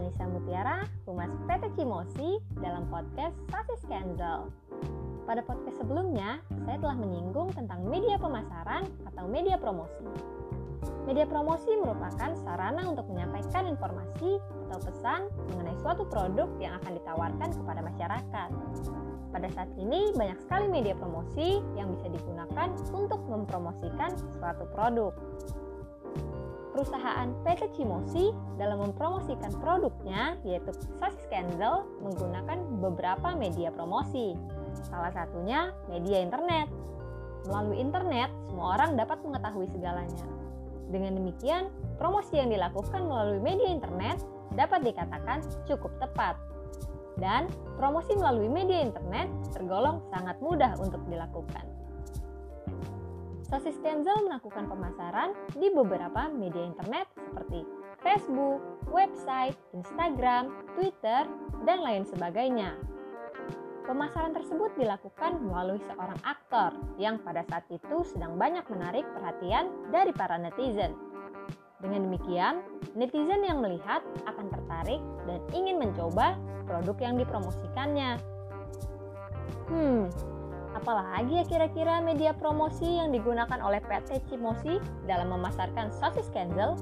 Anissa Mutiara, Humas PT Cimosi dalam podcast Sasi Skandal. Pada podcast sebelumnya, saya telah menyinggung tentang media pemasaran atau media promosi. Media promosi merupakan sarana untuk menyampaikan informasi atau pesan mengenai suatu produk yang akan ditawarkan kepada masyarakat. Pada saat ini, banyak sekali media promosi yang bisa digunakan untuk mempromosikan suatu produk perusahaan PT Cimosi dalam mempromosikan produknya yaitu Sasis Candle menggunakan beberapa media promosi. Salah satunya media internet. Melalui internet, semua orang dapat mengetahui segalanya. Dengan demikian, promosi yang dilakukan melalui media internet dapat dikatakan cukup tepat. Dan promosi melalui media internet tergolong sangat mudah untuk dilakukan. Sosis Kenzel melakukan pemasaran di beberapa media internet seperti Facebook, website, Instagram, Twitter, dan lain sebagainya. Pemasaran tersebut dilakukan melalui seorang aktor yang pada saat itu sedang banyak menarik perhatian dari para netizen. Dengan demikian, netizen yang melihat akan tertarik dan ingin mencoba produk yang dipromosikannya. Hmm, Apalagi ya kira-kira media promosi yang digunakan oleh PT Cimosi dalam memasarkan sosis Kenzel?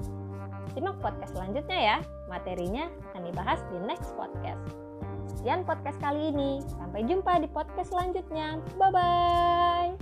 Simak podcast selanjutnya ya, materinya akan dibahas di next podcast. Sekian podcast kali ini, sampai jumpa di podcast selanjutnya. Bye-bye!